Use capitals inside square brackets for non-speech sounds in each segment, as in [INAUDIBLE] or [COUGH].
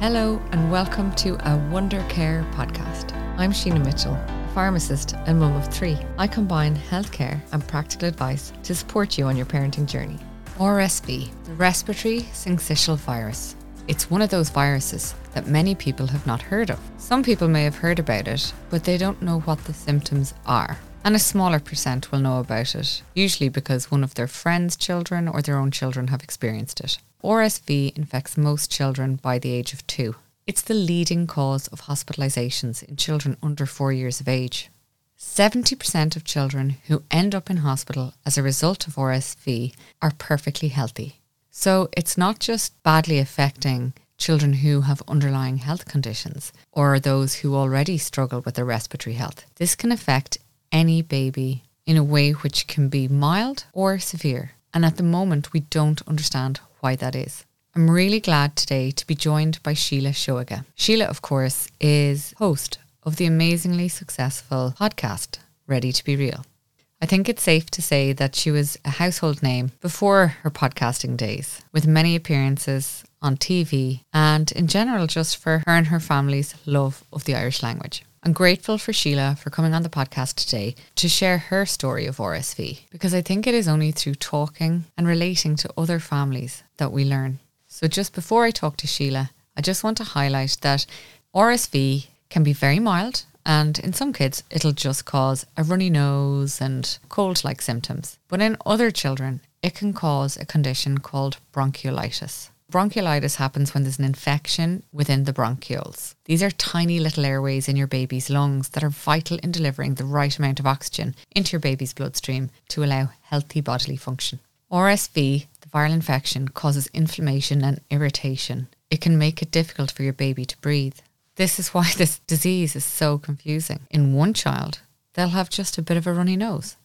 Hello, and welcome to a Wonder Care podcast. I'm Sheena Mitchell, pharmacist and mum of three. I combine healthcare and practical advice to support you on your parenting journey. RSV, the respiratory syncytial virus. It's one of those viruses that many people have not heard of. Some people may have heard about it, but they don't know what the symptoms are. And a smaller percent will know about it, usually because one of their friends' children or their own children have experienced it. RSV infects most children by the age of two. It's the leading cause of hospitalizations in children under four years of age. 70% of children who end up in hospital as a result of RSV are perfectly healthy. So it's not just badly affecting children who have underlying health conditions or those who already struggle with their respiratory health. This can affect any baby in a way which can be mild or severe. And at the moment, we don't understand why that is. I'm really glad today to be joined by Síle Seoige. Sheila, of course, is host of the amazingly successful podcast, Ready to Be Real. I think it's safe to say that she was a household name before her podcasting days, with many appearances on TV and in general just for her and her family's love of the Irish language. I'm grateful for Síle for coming on the podcast today to share her story of RSV because I think it is only through talking and relating to other families that we learn. So, just before I talk to Síle, I just want to highlight that RSV can be very mild, and in some kids, it'll just cause a runny nose and cold like symptoms. But in other children, it can cause a condition called bronchiolitis. Bronchiolitis happens when there's an infection within the bronchioles. These are tiny little airways in your baby's lungs that are vital in delivering the right amount of oxygen into your baby's bloodstream to allow healthy bodily function. RSV, the viral infection, causes inflammation and irritation. It can make it difficult for your baby to breathe. This is why [LAUGHS] this disease is so confusing. In one child, they'll have just a bit of a runny nose,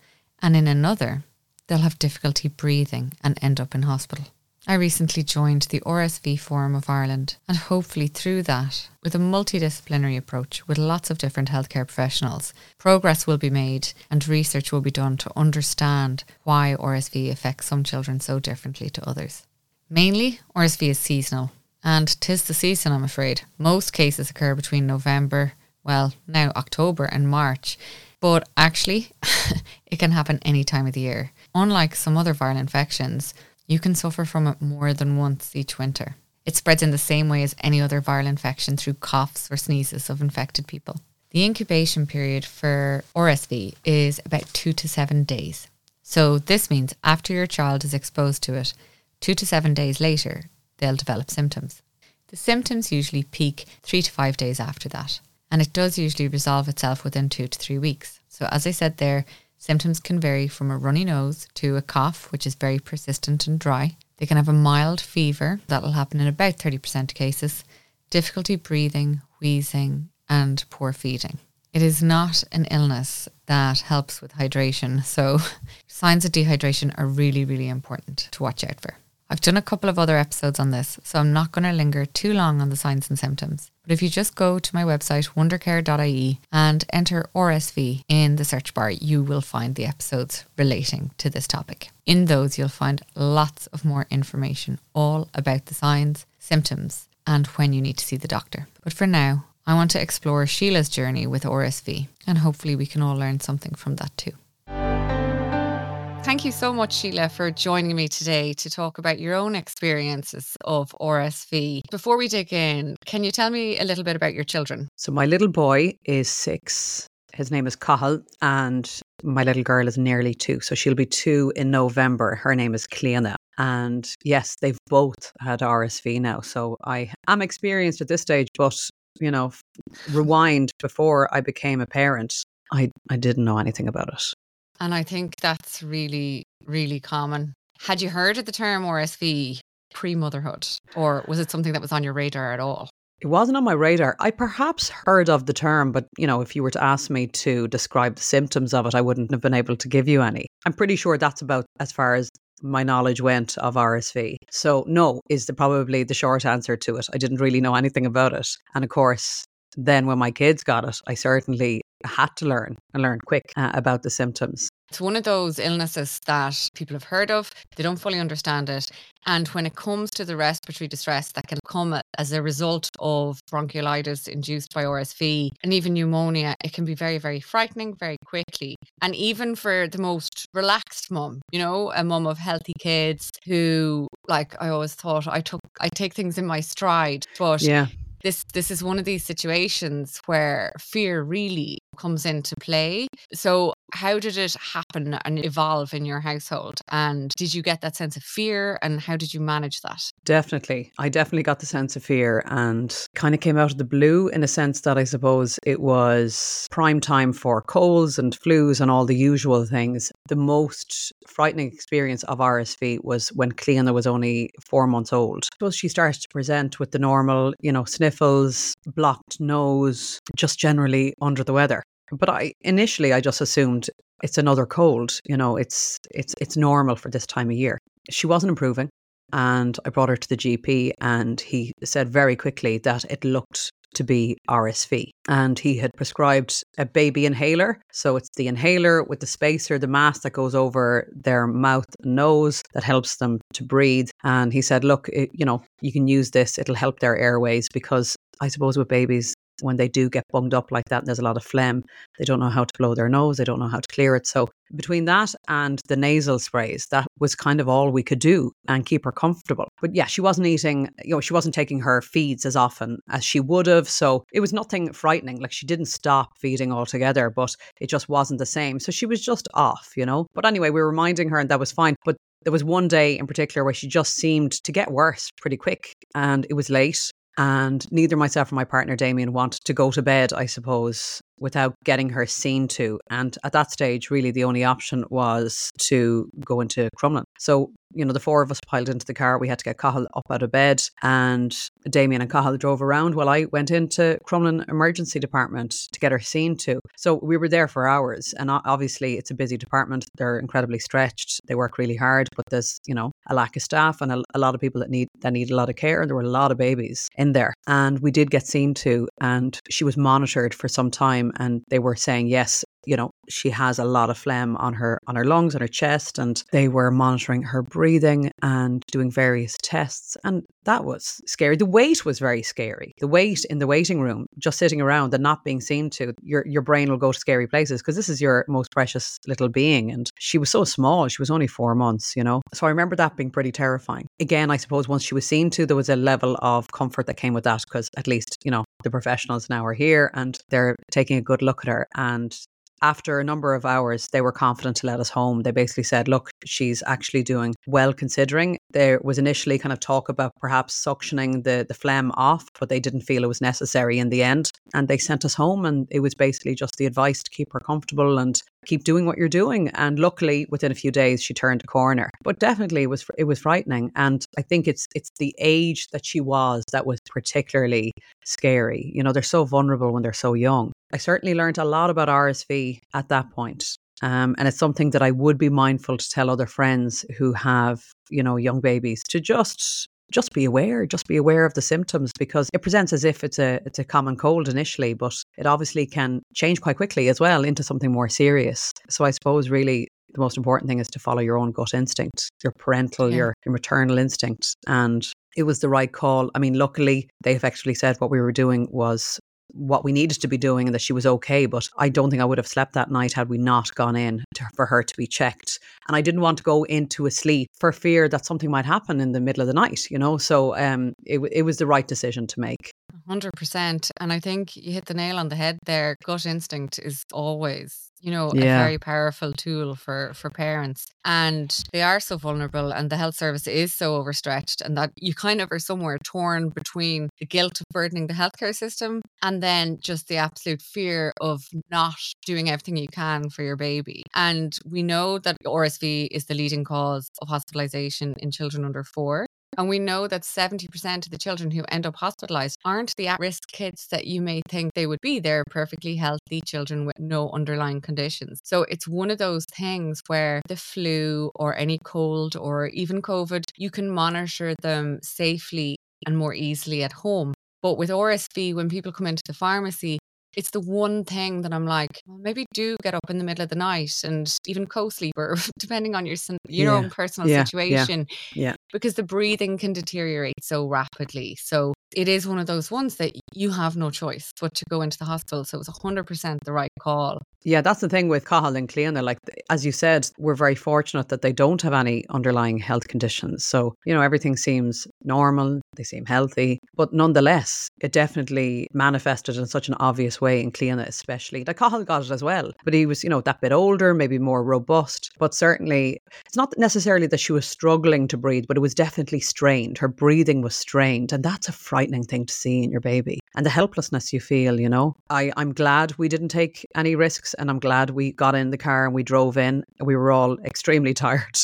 and in another, they'll have difficulty breathing and end up in hospital. I recently joined the RSV Forum of Ireland, and hopefully, through that, with a multidisciplinary approach with lots of different healthcare professionals, progress will be made and research will be done to understand why RSV affects some children so differently to others. Mainly, RSV is seasonal, and tis the season, I'm afraid. Most cases occur between November, well, now October and March, but actually, [LAUGHS] it can happen any time of the year. Unlike some other viral infections, you can suffer from it more than once each winter. It spreads in the same way as any other viral infection through coughs or sneezes of infected people. The incubation period for RSV is about two to seven days. So, this means after your child is exposed to it, two to seven days later, they'll develop symptoms. The symptoms usually peak three to five days after that, and it does usually resolve itself within two to three weeks. So, as I said there, Symptoms can vary from a runny nose to a cough, which is very persistent and dry. They can have a mild fever, that will happen in about 30% of cases, difficulty breathing, wheezing, and poor feeding. It is not an illness that helps with hydration, so [LAUGHS] signs of dehydration are really, really important to watch out for. I've done a couple of other episodes on this, so I'm not going to linger too long on the signs and symptoms. But if you just go to my website, wondercare.ie, and enter RSV in the search bar, you will find the episodes relating to this topic. In those, you'll find lots of more information all about the signs, symptoms, and when you need to see the doctor. But for now, I want to explore Síle's journey with RSV, and hopefully, we can all learn something from that too. Thank you so much, Síle, for joining me today to talk about your own experiences of RSV. Before we dig in, can you tell me a little bit about your children? So, my little boy is six. His name is Cathal, and my little girl is nearly two. So, she'll be two in November. Her name is Cleona. And yes, they've both had RSV now. So, I am experienced at this stage, but you know, rewind before I became a parent, I, I didn't know anything about it. And I think that's really, really common. Had you heard of the term RSV pre motherhood, or was it something that was on your radar at all? It wasn't on my radar. I perhaps heard of the term, but you know, if you were to ask me to describe the symptoms of it, I wouldn't have been able to give you any. I'm pretty sure that's about as far as my knowledge went of RSV. So no is the probably the short answer to it. I didn't really know anything about it. And of course, then when my kids got it, I certainly had to learn and learn quick uh, about the symptoms. It's one of those illnesses that people have heard of, they don't fully understand it. And when it comes to the respiratory distress that can come as a result of bronchiolitis induced by RSV and even pneumonia, it can be very, very frightening very quickly. And even for the most relaxed mum, you know, a mum of healthy kids who, like I always thought, I took, I take things in my stride. But yeah this this is one of these situations where fear really comes into play. So how did it happen and evolve in your household? And did you get that sense of fear and how did you manage that? Definitely. I definitely got the sense of fear and kind of came out of the blue in a sense that I suppose it was prime time for colds and flus and all the usual things. The most frightening experience of RSV was when Cleona was only four months old. Well, she started to present with the normal, you know, sniffles, blocked nose, just generally under the weather. But I initially I just assumed it's another cold. You know, it's it's it's normal for this time of year. She wasn't improving, and I brought her to the GP, and he said very quickly that it looked to be RSV. And he had prescribed a baby inhaler. So it's the inhaler with the spacer, the mask that goes over their mouth and nose that helps them to breathe. And he said, look, it, you know, you can use this, it'll help their airways because I suppose with babies, when they do get bunged up like that and there's a lot of phlegm, they don't know how to blow their nose, they don't know how to clear it. So between that and the nasal sprays, that was kind of all we could do and keep her comfortable. But yeah, she wasn't eating, you know, she wasn't taking her feeds as often as she would have. So it was nothing frightening. Like she didn't stop feeding altogether, but it just wasn't the same. So she was just off, you know. But anyway, we were reminding her and that was fine. But there was one day in particular where she just seemed to get worse pretty quick and it was late and neither myself or my partner Damien want to go to bed, I suppose, without getting her seen to. And at that stage, really the only option was to go into Crumlin. So, you know, the four of us piled into the car. We had to get Cathal up out of bed, and Damien and Cathal drove around while I went into Crumlin Emergency Department to get her seen to. So we were there for hours. And obviously, it's a busy department. They're incredibly stretched. They work really hard, but there's, you know, a lack of staff and a, a lot of people that need that need a lot of care. And there were a lot of babies in there. And we did get seen to, and she was monitored for some time time and they were saying, yes, you know, she has a lot of phlegm on her on her lungs and her chest and they were monitoring her breathing and doing various tests and that was scary. The wait was very scary. The wait in the waiting room just sitting around and not being seen to your your brain will go to scary places because this is your most precious little being and she was so small she was only 4 months you know? So i remember that being pretty terrifying. Again i suppose once she was seen to there was a level of comfort that came with that because at least you know the professionals now are here and they're taking a good look at her and after a number of hours, they were confident to let us home. They basically said, look, she's actually doing well considering. There was initially kind of talk about perhaps suctioning the, the phlegm off, but they didn't feel it was necessary in the end. And they sent us home, and it was basically just the advice to keep her comfortable and keep doing what you're doing. And luckily, within a few days, she turned a corner. But definitely, it was it was frightening. And I think it's it's the age that she was that was particularly scary. You know, they're so vulnerable when they're so young. I certainly learned a lot about RSV at that point. Um, and it's something that I would be mindful to tell other friends who have, you know, young babies to just just be aware, just be aware of the symptoms because it presents as if it's a it's a common cold initially, but it obviously can change quite quickly as well into something more serious. So I suppose really the most important thing is to follow your own gut instinct, your parental, yeah. your, your maternal instinct. And it was the right call. I mean, luckily, they effectively said what we were doing was what we needed to be doing and that she was okay. But I don't think I would have slept that night had we not gone in to, for her to be checked. And I didn't want to go into a sleep for fear that something might happen in the middle of the night, you know? So um, it, it was the right decision to make. 100%. And I think you hit the nail on the head there. Gut instinct is always you know yeah. a very powerful tool for for parents and they are so vulnerable and the health service is so overstretched and that you kind of are somewhere torn between the guilt of burdening the healthcare system and then just the absolute fear of not doing everything you can for your baby and we know that RSV is the leading cause of hospitalization in children under 4 and we know that 70% of the children who end up hospitalized aren't the at risk kids that you may think they would be. They're perfectly healthy children with no underlying conditions. So it's one of those things where the flu or any cold or even COVID, you can monitor them safely and more easily at home. But with RSV, when people come into the pharmacy, it's the one thing that I'm like, well, maybe do get up in the middle of the night and even co-sleep or [LAUGHS] depending on your your Yeah. own personal Yeah, yeah, situation. yeah. Because the breathing can deteriorate so rapidly. So it is one of those ones that you have no choice but to go into the hospital. So it was 100% the right call. Yeah, that's the thing with Cathal and Cleona. Like, as you said, we're very fortunate that they don't have any underlying health conditions. So, you know, everything seems normal, they seem healthy. But nonetheless, it definitely manifested in such an obvious way in Cleona, especially. Like, Cathal got it as well, but he was, you know, that bit older, maybe more robust. But certainly, it's not necessarily that she was struggling to breathe, but it was definitely strained. Her breathing was strained. And that's a frightening thing to see in your baby. And the helplessness you feel, you know. I, I'm glad we didn't take any risks and I'm glad we got in the car and we drove in. We were all extremely [LAUGHS] tired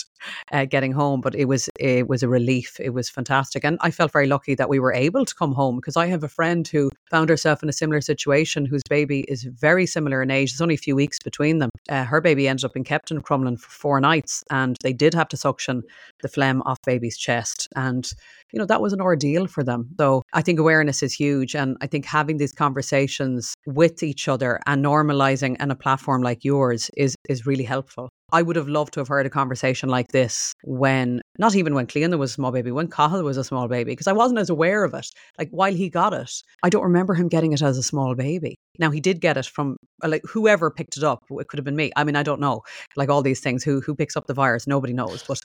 uh, getting home, but it was it was a relief. It was fantastic, and I felt very lucky that we were able to come home because I have a friend who found herself in a similar situation, whose baby is very similar in age. There's only a few weeks between them. Uh, her baby ended up in kept in Crumlin for four nights, and they did have to suction the phlegm off baby's chest, and you know that was an ordeal for them. So I think awareness is huge, and I think having these conversations with each other and normalizing on a platform like yours is is really helpful. I would have loved to have heard a conversation like this when, not even when Cleona was a small baby, when Cathal was a small baby, because I wasn't as aware of it. Like while he got it, I don't remember him getting it as a small baby. Now he did get it from uh, like whoever picked it up. It could have been me. I mean, I don't know. Like all these things, who who picks up the virus? Nobody knows. But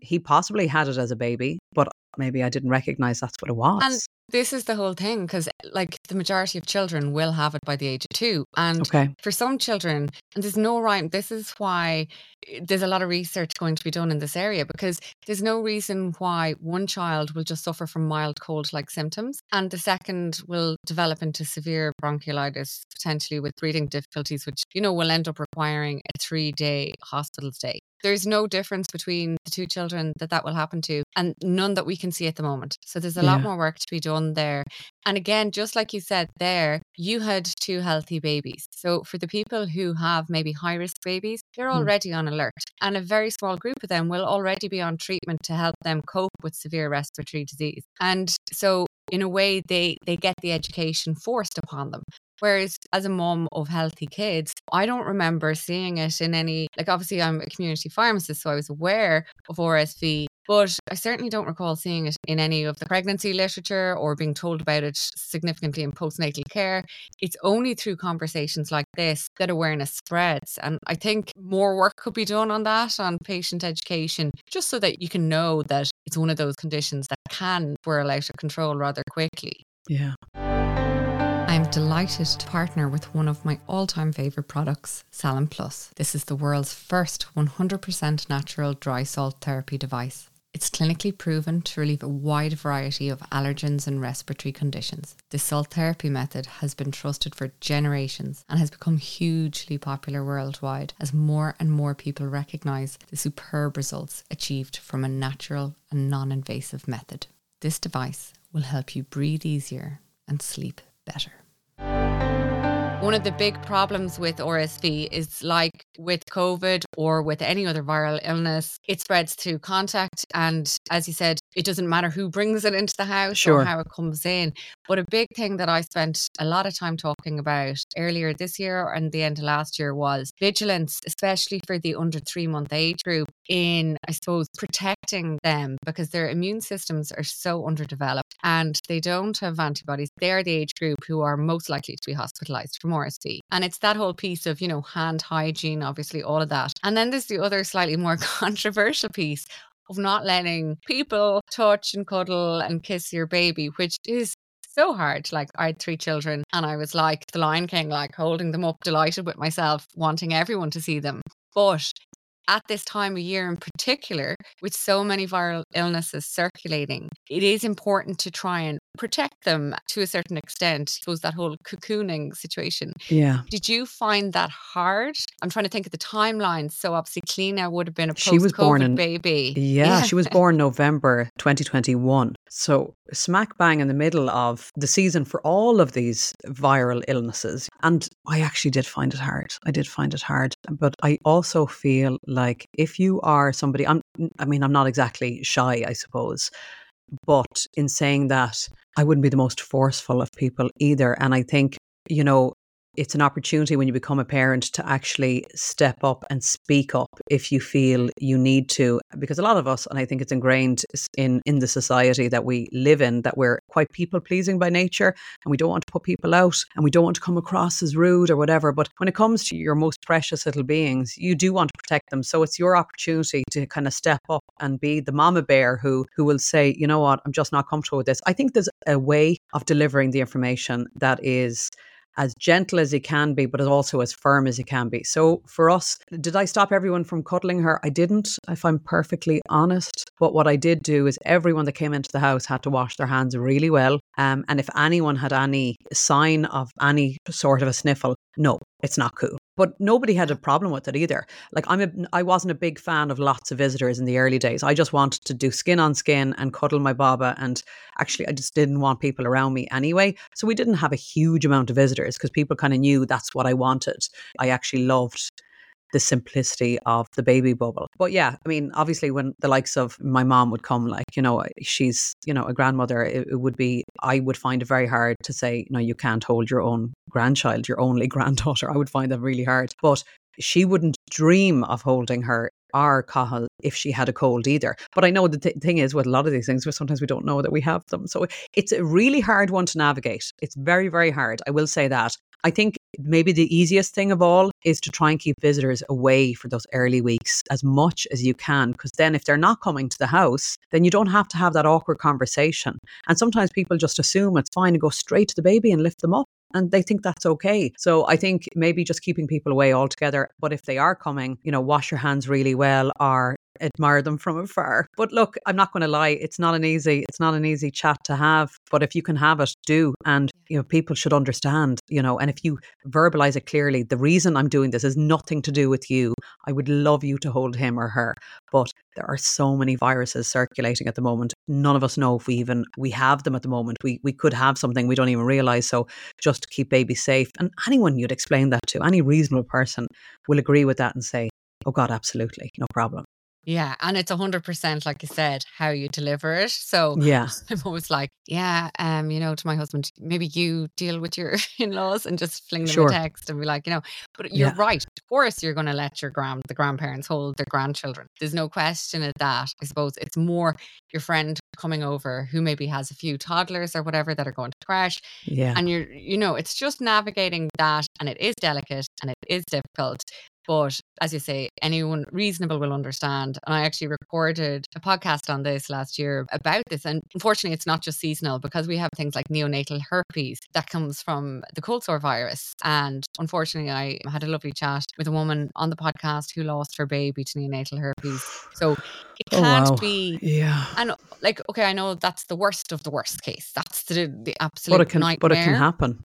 he possibly had it as a baby, but maybe I didn't recognize that's what it was. And this is the whole thing because, like, the majority of children will have it by the age of two. And okay. for some children, and there's no rhyme, this is why eh, there's a lot of research going to be done in this area because there's no reason why one child will just suffer from mild cold like symptoms and the second will develop into severe bronchiolitis, potentially with breathing difficulties, which, you know, will end up requiring a three day hospital stay. There's no difference between the two children that that will happen to, and none that we can see at the moment. So there's a lot more work to be done there. And again, just like you said there, you had two healthy babies. So for the people who have maybe high risk babies, they're Mm. already on alert. And a very small group of them will already be on treatment to help them cope with severe respiratory disease. And so in a way they they get the education forced upon them. Whereas as a mom of healthy kids, I don't remember seeing it in any like obviously I'm a community pharmacist, so I was aware of RSV, but I certainly don't recall seeing it in any of the pregnancy literature or being told about it significantly in postnatal care. It's only through conversations like this that awareness spreads. And I think more work could be done on that, on patient education, just so that you can know that it's one of those conditions that can whirl out of control rather quickly. Yeah. I'm delighted to partner with one of my all time favourite products, Salin Plus. This is the world's first 100% natural dry salt therapy device. It's clinically proven to relieve a wide variety of allergens and respiratory conditions. The salt therapy method has been trusted for generations and has become hugely popular worldwide as more and more people recognise the superb results achieved from a natural and non invasive method. This device will help you breathe easier and sleep better. One of the big problems with RSV is like with COVID or with any other viral illness, it spreads through contact. And as you said, it doesn't matter who brings it into the house Sure. or how it comes in. But a big thing that I spent a lot of time talking about earlier this year and the end of last year was vigilance, especially for the under three month age group, in, I suppose, protecting them because their immune systems are so underdeveloped and they don't have antibodies. They're the age group who are most likely to be hospitalized from RSV. And it's that whole piece of, you know, hand hygiene, obviously, all of that. And then there's the other slightly more [LAUGHS] controversial piece of not letting people touch and cuddle and kiss your baby, which is so hard. Like I had three children and I was like the Lion King, like holding them up, delighted with myself, wanting everyone to see them. But at this time of year in particular, with so many viral illnesses circulating, it is important to try and protect them to a certain extent. I suppose that whole cocooning situation. Yeah. Did you find that hard? I'm trying to think of the timeline. So obviously, Cleona would have been a She was born in- baby. Yeah, she was born November 2021. So, smack bang in the middle of the season for all of these viral illnesses. And I actually did find it hard. I did find it hard. But I also feel like if you are somebody, I'm, I mean, I'm not exactly shy, I suppose. But in saying that, I wouldn't be the most forceful of people either. And I think, you know, it's an opportunity when you become a parent to actually step up and speak up if you feel you need to. Because a lot of us, and I think it's ingrained in, in the society that we live in, that we're quite people pleasing by nature and we don't want to put people out and we don't want to come across as rude or whatever. But when it comes to your most precious little beings, you do want to protect them. So it's your opportunity to kind of step up and be the mama bear who who will say, you know what, I'm just not comfortable with this. I think there's a way of delivering the information that is as gentle as he can be, but also as firm as he can be. So for us, did I stop everyone from cuddling her? I didn't, if I'm perfectly honest. But what I did do is everyone that came into the house had to wash their hands really well. Um, and if anyone had any sign of any sort of a sniffle, no, it's not cool but nobody had a problem with it either. Like I'm a, I wasn't a big fan of lots of visitors in the early days. I just wanted to do skin on skin and cuddle my baba, and actually I just didn't want people around me anyway. So we didn't have a huge amount of visitors because people kind of knew that's what I wanted. I actually loved the simplicity of the baby bubble. But yeah, I mean, obviously, when the likes of my mom would come, like, you know, she's, you know, a grandmother, it, it would be, I would find it very hard to say, no, you can't hold your own grandchild, your only [LAUGHS] granddaughter. I would find that really hard. But she wouldn't dream of holding her or Cathal if she had a cold either. But I know the th- thing is with a lot of these things, where sometimes we don't know that we have them. So it's a really hard one to navigate. It's very, very hard. I will say that. I think maybe the easiest thing of all is to try and keep visitors away for those early weeks as much as you can. Because then, if they're not coming to the house, then you don't have to have that awkward conversation. And sometimes people just assume it's fine to go straight to the baby and lift them up and they think that's okay. So I think maybe just keeping people away altogether. But if they are coming, you know, wash your hands really well or admire them from afar. But look, I'm not going to lie, it's not an easy it's not an easy chat to have, but if you can have it, do and you know people should understand, you know, and if you verbalize it clearly, the reason I'm doing this is nothing to do with you. I would love you to hold him or her, but there are so many viruses circulating at the moment. None of us know if we even we have them at the moment. We we could have something we don't even realize. So just keep baby safe. And anyone you'd explain that to, any reasonable person will agree with that and say, "Oh God, absolutely, no problem." Yeah, and it's hundred percent, like you said, how you deliver it. So yeah, [LAUGHS] I'm always like, yeah, um, you know, to my husband, maybe you deal with your [LAUGHS] in-laws and just fling them sure. a text and be like, you know, but you're Yeah. right. Of course, you're going to let your grand the grandparents hold their grandchildren. There's no question of that. I suppose it's more your friend coming over who maybe has a few toddlers or whatever that are going to crash, Yeah. and you're, you know, it's just navigating that, and it is delicate and it is difficult. But as you say, anyone reasonable will understand. And I actually recorded a podcast on this last year about this. And unfortunately, it's not just seasonal because we have things like neonatal herpes that comes from the cold sore virus. And unfortunately, I had a lovely chat with a woman on the podcast who lost her baby to neonatal herpes. So it Oh, can't wow. be. Yeah. And like, okay, I know that's the worst of the worst case. That's the, the absolute But it can nightmare. but it can happen.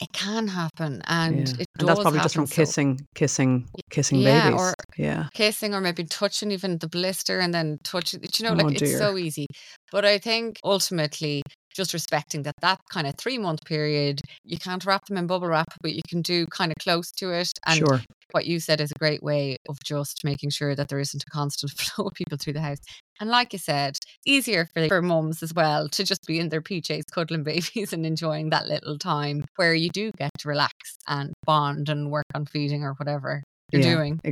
It can happen, and yeah. it and that's probably just from happen. So- kissing kissing kissing yeah, babies. or- yeah. kissing or maybe touching even the blister and then touching you know Oh, like it's so easy but i think ultimately just respecting that that kind of three month period you can't wrap them in bubble wrap but you can do kind of close to it and sure. what you said is a great way of just making sure that there isn't a constant [LAUGHS] flow of people through the house and like you said easier for, for mums as well to just be in their pjs cuddling [LAUGHS] babies and enjoying that little time where you do get to relax and bond and work on feeding or whatever you're Yeah, doing you know?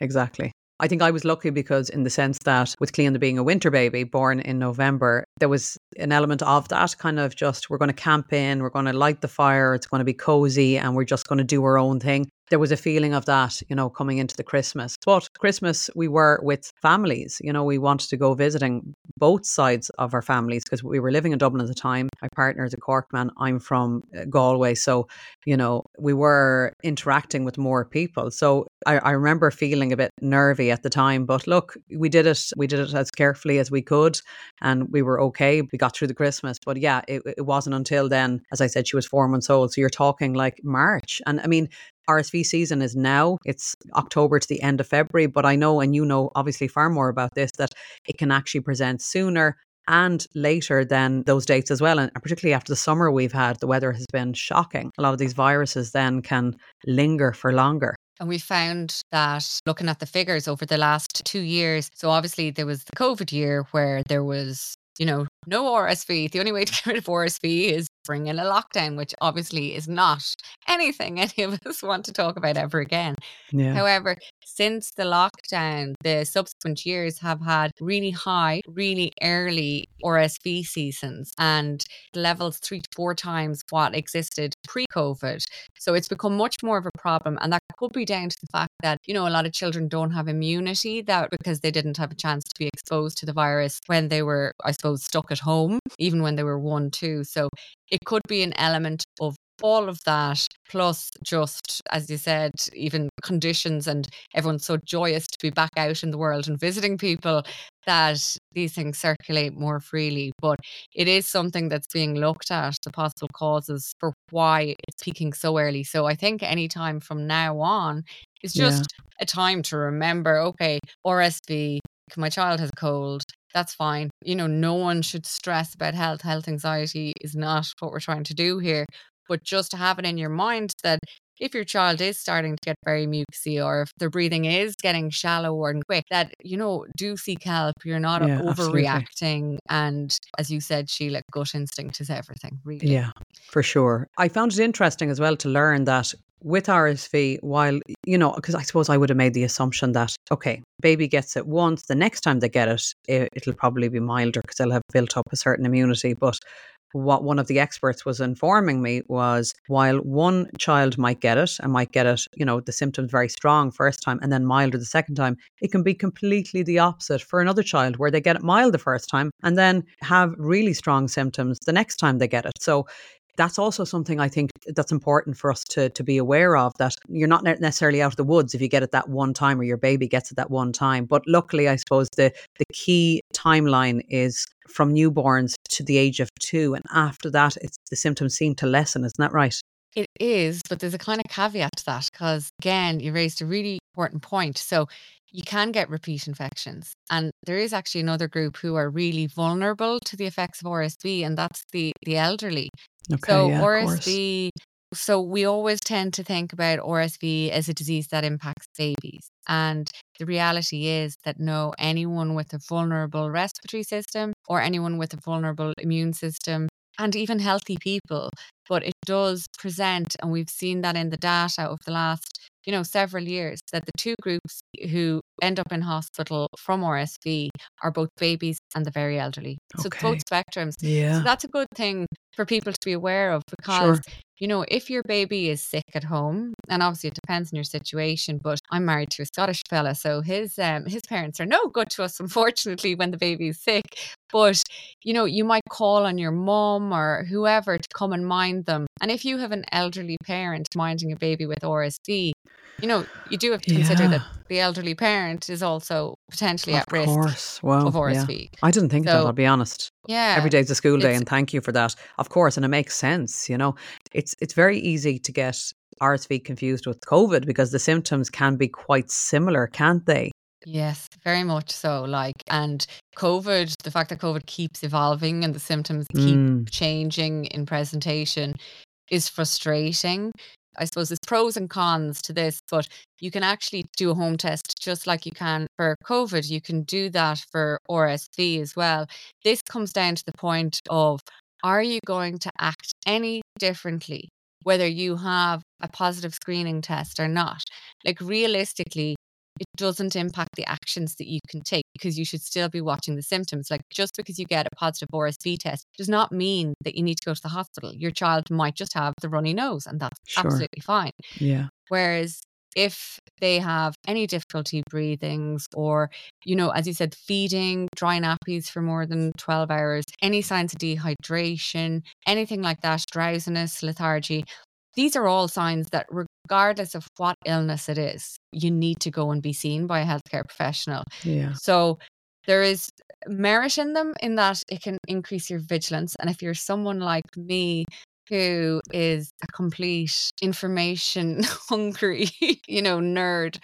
Exactly. I think I was lucky because, in the sense that with Cleanda being a winter baby born in November, there was an element of that kind of just we're going to camp in, we're going to light the fire, it's going to be cozy, and we're just going to do our own thing. There was a feeling of that, you know, coming into the Christmas. But Christmas, we were with families, you know, we wanted to go visiting both sides of our families because we were living in Dublin at the time. My partner is a Cork man, I'm from uh, Galway. So, you know, we were interacting with more people. So I, I remember feeling a bit nervy at the time, but look, we did it. We did it as carefully as we could, and we were okay. We got through the Christmas, but yeah, it, it wasn't until then. As I said, she was four months old, so you're talking like March, and I mean. RSV season is now. It's October to the end of February, but I know, and you know, obviously far more about this, that it can actually present sooner and later than those dates as well. And particularly after the summer we've had, the weather has been shocking. A lot of these viruses then can linger for longer. And we found that looking at the figures over the last two years, so obviously there was the COVID year where there was you know, no RSV. The only way to [LAUGHS] get rid of RSV is bring in a lockdown, which obviously is not anything [LAUGHS] any of us want to talk about ever again. Yeah. However, since the lockdown, the subsequent years have had really high, really early RSV seasons and levels three to four times what existed pre COVID. So it's become much more of a problem. And that could be down to the fact that, you know, a lot of children don't have immunity that because they didn't have a chance to be exposed to the virus when they were, I suppose, stuck at home, even when they were one, two. So it could be an element of all of that, plus just, as you said, even conditions and everyone's so joyous to be back out in the world and visiting people that these things circulate more freely. But it is something that's being looked at, the possible causes for why it's peaking so early. So I think any time from now on is just yeah. a time to remember okay, RSV, my child has a cold. That's fine. You know, no one should stress about health. Health anxiety is not what we're trying to do here but just to have it in your mind that if your child is starting to get very mucusy or if their breathing is getting shallow and quick, that, you know, do seek help. You're not yeah, overreacting. Absolutely. And as you said, Síle, gut instinct is everything, really. Yeah, for sure. I found it interesting as well to learn that with RSV, while, you know, because I suppose I would have made the assumption that, okay, baby gets it once, the next time they get it, it it'll probably be milder because they'll have built up a certain immunity. But what one of the experts was informing me was while one child might get it and might get it, you know, the symptoms very strong first time and then milder the second time, it can be completely the opposite for another child where they get it mild the first time and then have really strong symptoms the next time they get it. So that's also something I think that's important for us to to be aware of that you're not necessarily out of the woods if you get it that one time or your baby gets it that one time. But luckily, I suppose the the key timeline is from newborns to the age of two, and after that, it's the symptoms seem to lessen. Isn't that right? It is, but there's a kind of caveat to that because again, you raised a really important point. So you can get repeat infections. And there is actually another group who are really vulnerable to the effects of RSV, and that's the, the elderly. Okay, so yeah, RSV, so we always tend to think about RSV as a disease that impacts babies. And the reality is that no, anyone with a vulnerable respiratory system or anyone with a vulnerable immune system and even healthy people, but it does present, and we've seen that in the data of the last you know, several years that the two groups who end up in hospital from RSV are both babies and the very elderly. So it's both spectrums. Yeah. So that's a good thing for people to be aware of because sure. you know if your baby is sick at home and obviously it depends on your situation but i'm married to a scottish fella so his um his parents are no good to us [LAUGHS] unfortunately when the baby is sick but you know you might call on your mom or whoever to come and mind them and if you have an elderly parent minding a baby with rsv you know, you do have to consider yeah. that the elderly parent is also potentially of at risk Of course. Well, of RSV. Yeah. I didn't think so, that, I'll be honest. Yeah. Every day's a school day and thank you for that. Of course, and it makes sense, you know. It's it's very easy to get RSV confused with COVID because the symptoms can be quite similar, can't they? Yes, very much so. Like, and COVID, the fact that COVID keeps evolving and the symptoms keep mm. changing in presentation is frustrating I suppose there's pros and cons to this, but you can actually do a home test just like you can for COVID. You can do that for RSV as well. This comes down to the point of are you going to act any differently, whether you have a positive screening test or not? Like realistically, it doesn't impact the actions that you can take because you should still be watching the symptoms. Like just because you get a positive RSV test does not mean that you need to go to the hospital. Your child might just have the runny nose and that's sure. absolutely fine. Yeah. Whereas if they have any difficulty breathing or, you know, as you said, feeding, dry nappies for more than 12 hours, any signs of dehydration, anything like that, drowsiness, lethargy, these are all signs that, regardless of what illness it is, you need to go and be seen by a healthcare professional. Yeah. So there is merit in them in that it can increase your vigilance. And if you're someone like me who is a complete information [LAUGHS] hungry, you know, nerd,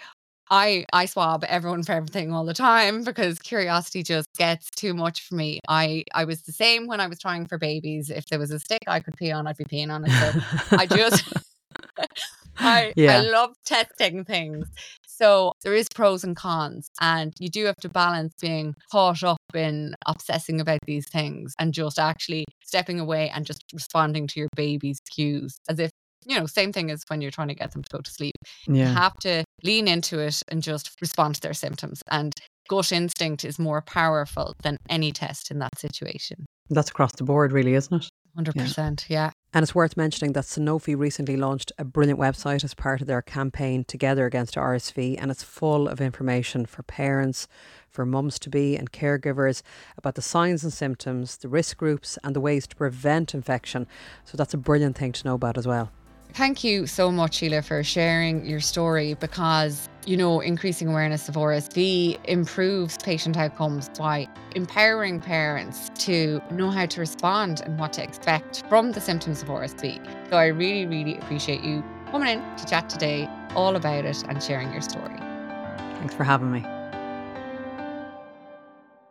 I I swab everyone for everything all the time because curiosity just gets too much for me. I I was the same when I was trying for babies. If there was a stick I could pee on, I'd be peeing on it. So I just [LAUGHS] [LAUGHS] I [LAUGHS] yeah. I love testing things. So there is pros and cons, and you do have to balance being caught up in obsessing about these things and just actually stepping away and just responding to your baby's cues as if you know, same thing as when you're trying to get them to go to sleep. Yeah. You have to lean into it and just respond to their symptoms. And gut instinct is more powerful than any test in that situation. That's across the board, really, isn't it? 100%. Yeah. yeah. And it's worth mentioning that Sanofi recently launched a brilliant website as part of their campaign Together Against RSV, and it's full of information for parents, for mums to be, and caregivers about the signs and symptoms, the risk groups, and the ways to prevent infection. So that's a brilliant thing to know about as well. Thank you so much, Síle, for sharing your story because, you know, increasing awareness of RSV improves patient outcomes by empowering parents to know how to respond and what to expect from the symptoms of RSV. So I really, really appreciate you coming in to chat today all about it and sharing your story. Thanks for having me.